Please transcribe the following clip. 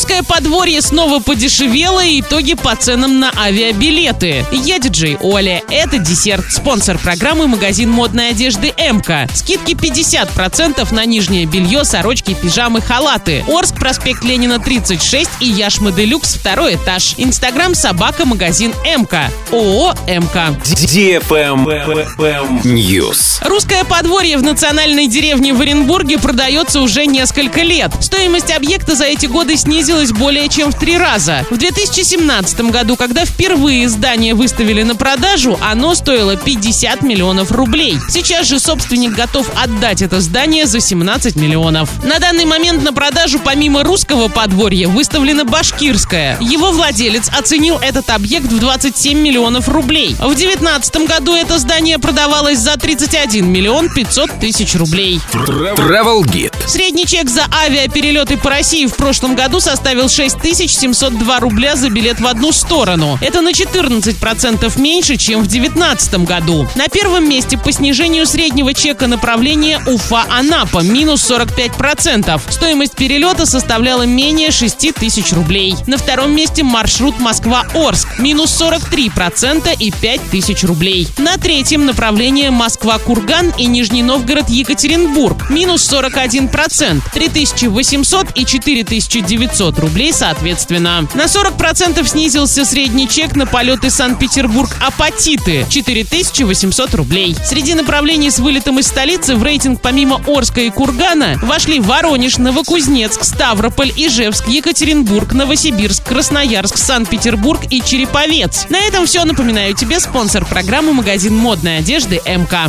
Русское подворье снова подешевело и итоги по ценам на авиабилеты. Я диджей Оля. Это десерт. Спонсор программы магазин модной одежды МК. Скидки 50% на нижнее белье, сорочки, пижамы, халаты. Орск, проспект Ленина 36 и Яшма Делюкс, второй этаж. Инстаграм собака магазин МК. ООО МК. News. Русское подворье в национальной деревне в Оренбурге продается уже несколько лет. Стоимость объекта за эти годы снизилась более чем в три раза. В 2017 году, когда впервые здание выставили на продажу, оно стоило 50 миллионов рублей. Сейчас же собственник готов отдать это здание за 17 миллионов. На данный момент на продажу помимо русского подворья выставлено башкирское. Его владелец оценил этот объект в 27 миллионов рублей. В 2019 году это здание продавалось за 31 миллион 500 тысяч рублей. Travel Guide. Средний чек за авиаперелеты по России в прошлом году составил 6702 рубля за билет в одну сторону. Это на 14% меньше, чем в 2019 году. На первом месте по снижению среднего чека направления Уфа-Анапа – минус 45%. Стоимость перелета составляла менее 6 тысяч рублей. На втором месте маршрут Москва-Орск – минус 43% и 5 тысяч рублей. На третьем направление Москва-Курган и Нижний Новгород-Екатеринбург – минус 41%, 3800 и 4900 рублей соответственно. На 40% снизился средний чек на полеты Санкт-Петербург-Апатиты – 4800 рублей. Среди направлений с вылетом из столицы в рейтинг помимо Орска и Кургана вошли Воронеж, Новокузнецк, Ставрополь, Ижевск, Екатеринбург, Новосибирск, Красноярск, Санкт-Петербург и Череповец. На этом все. Напоминаю тебе спонсор программы магазин модной одежды МК.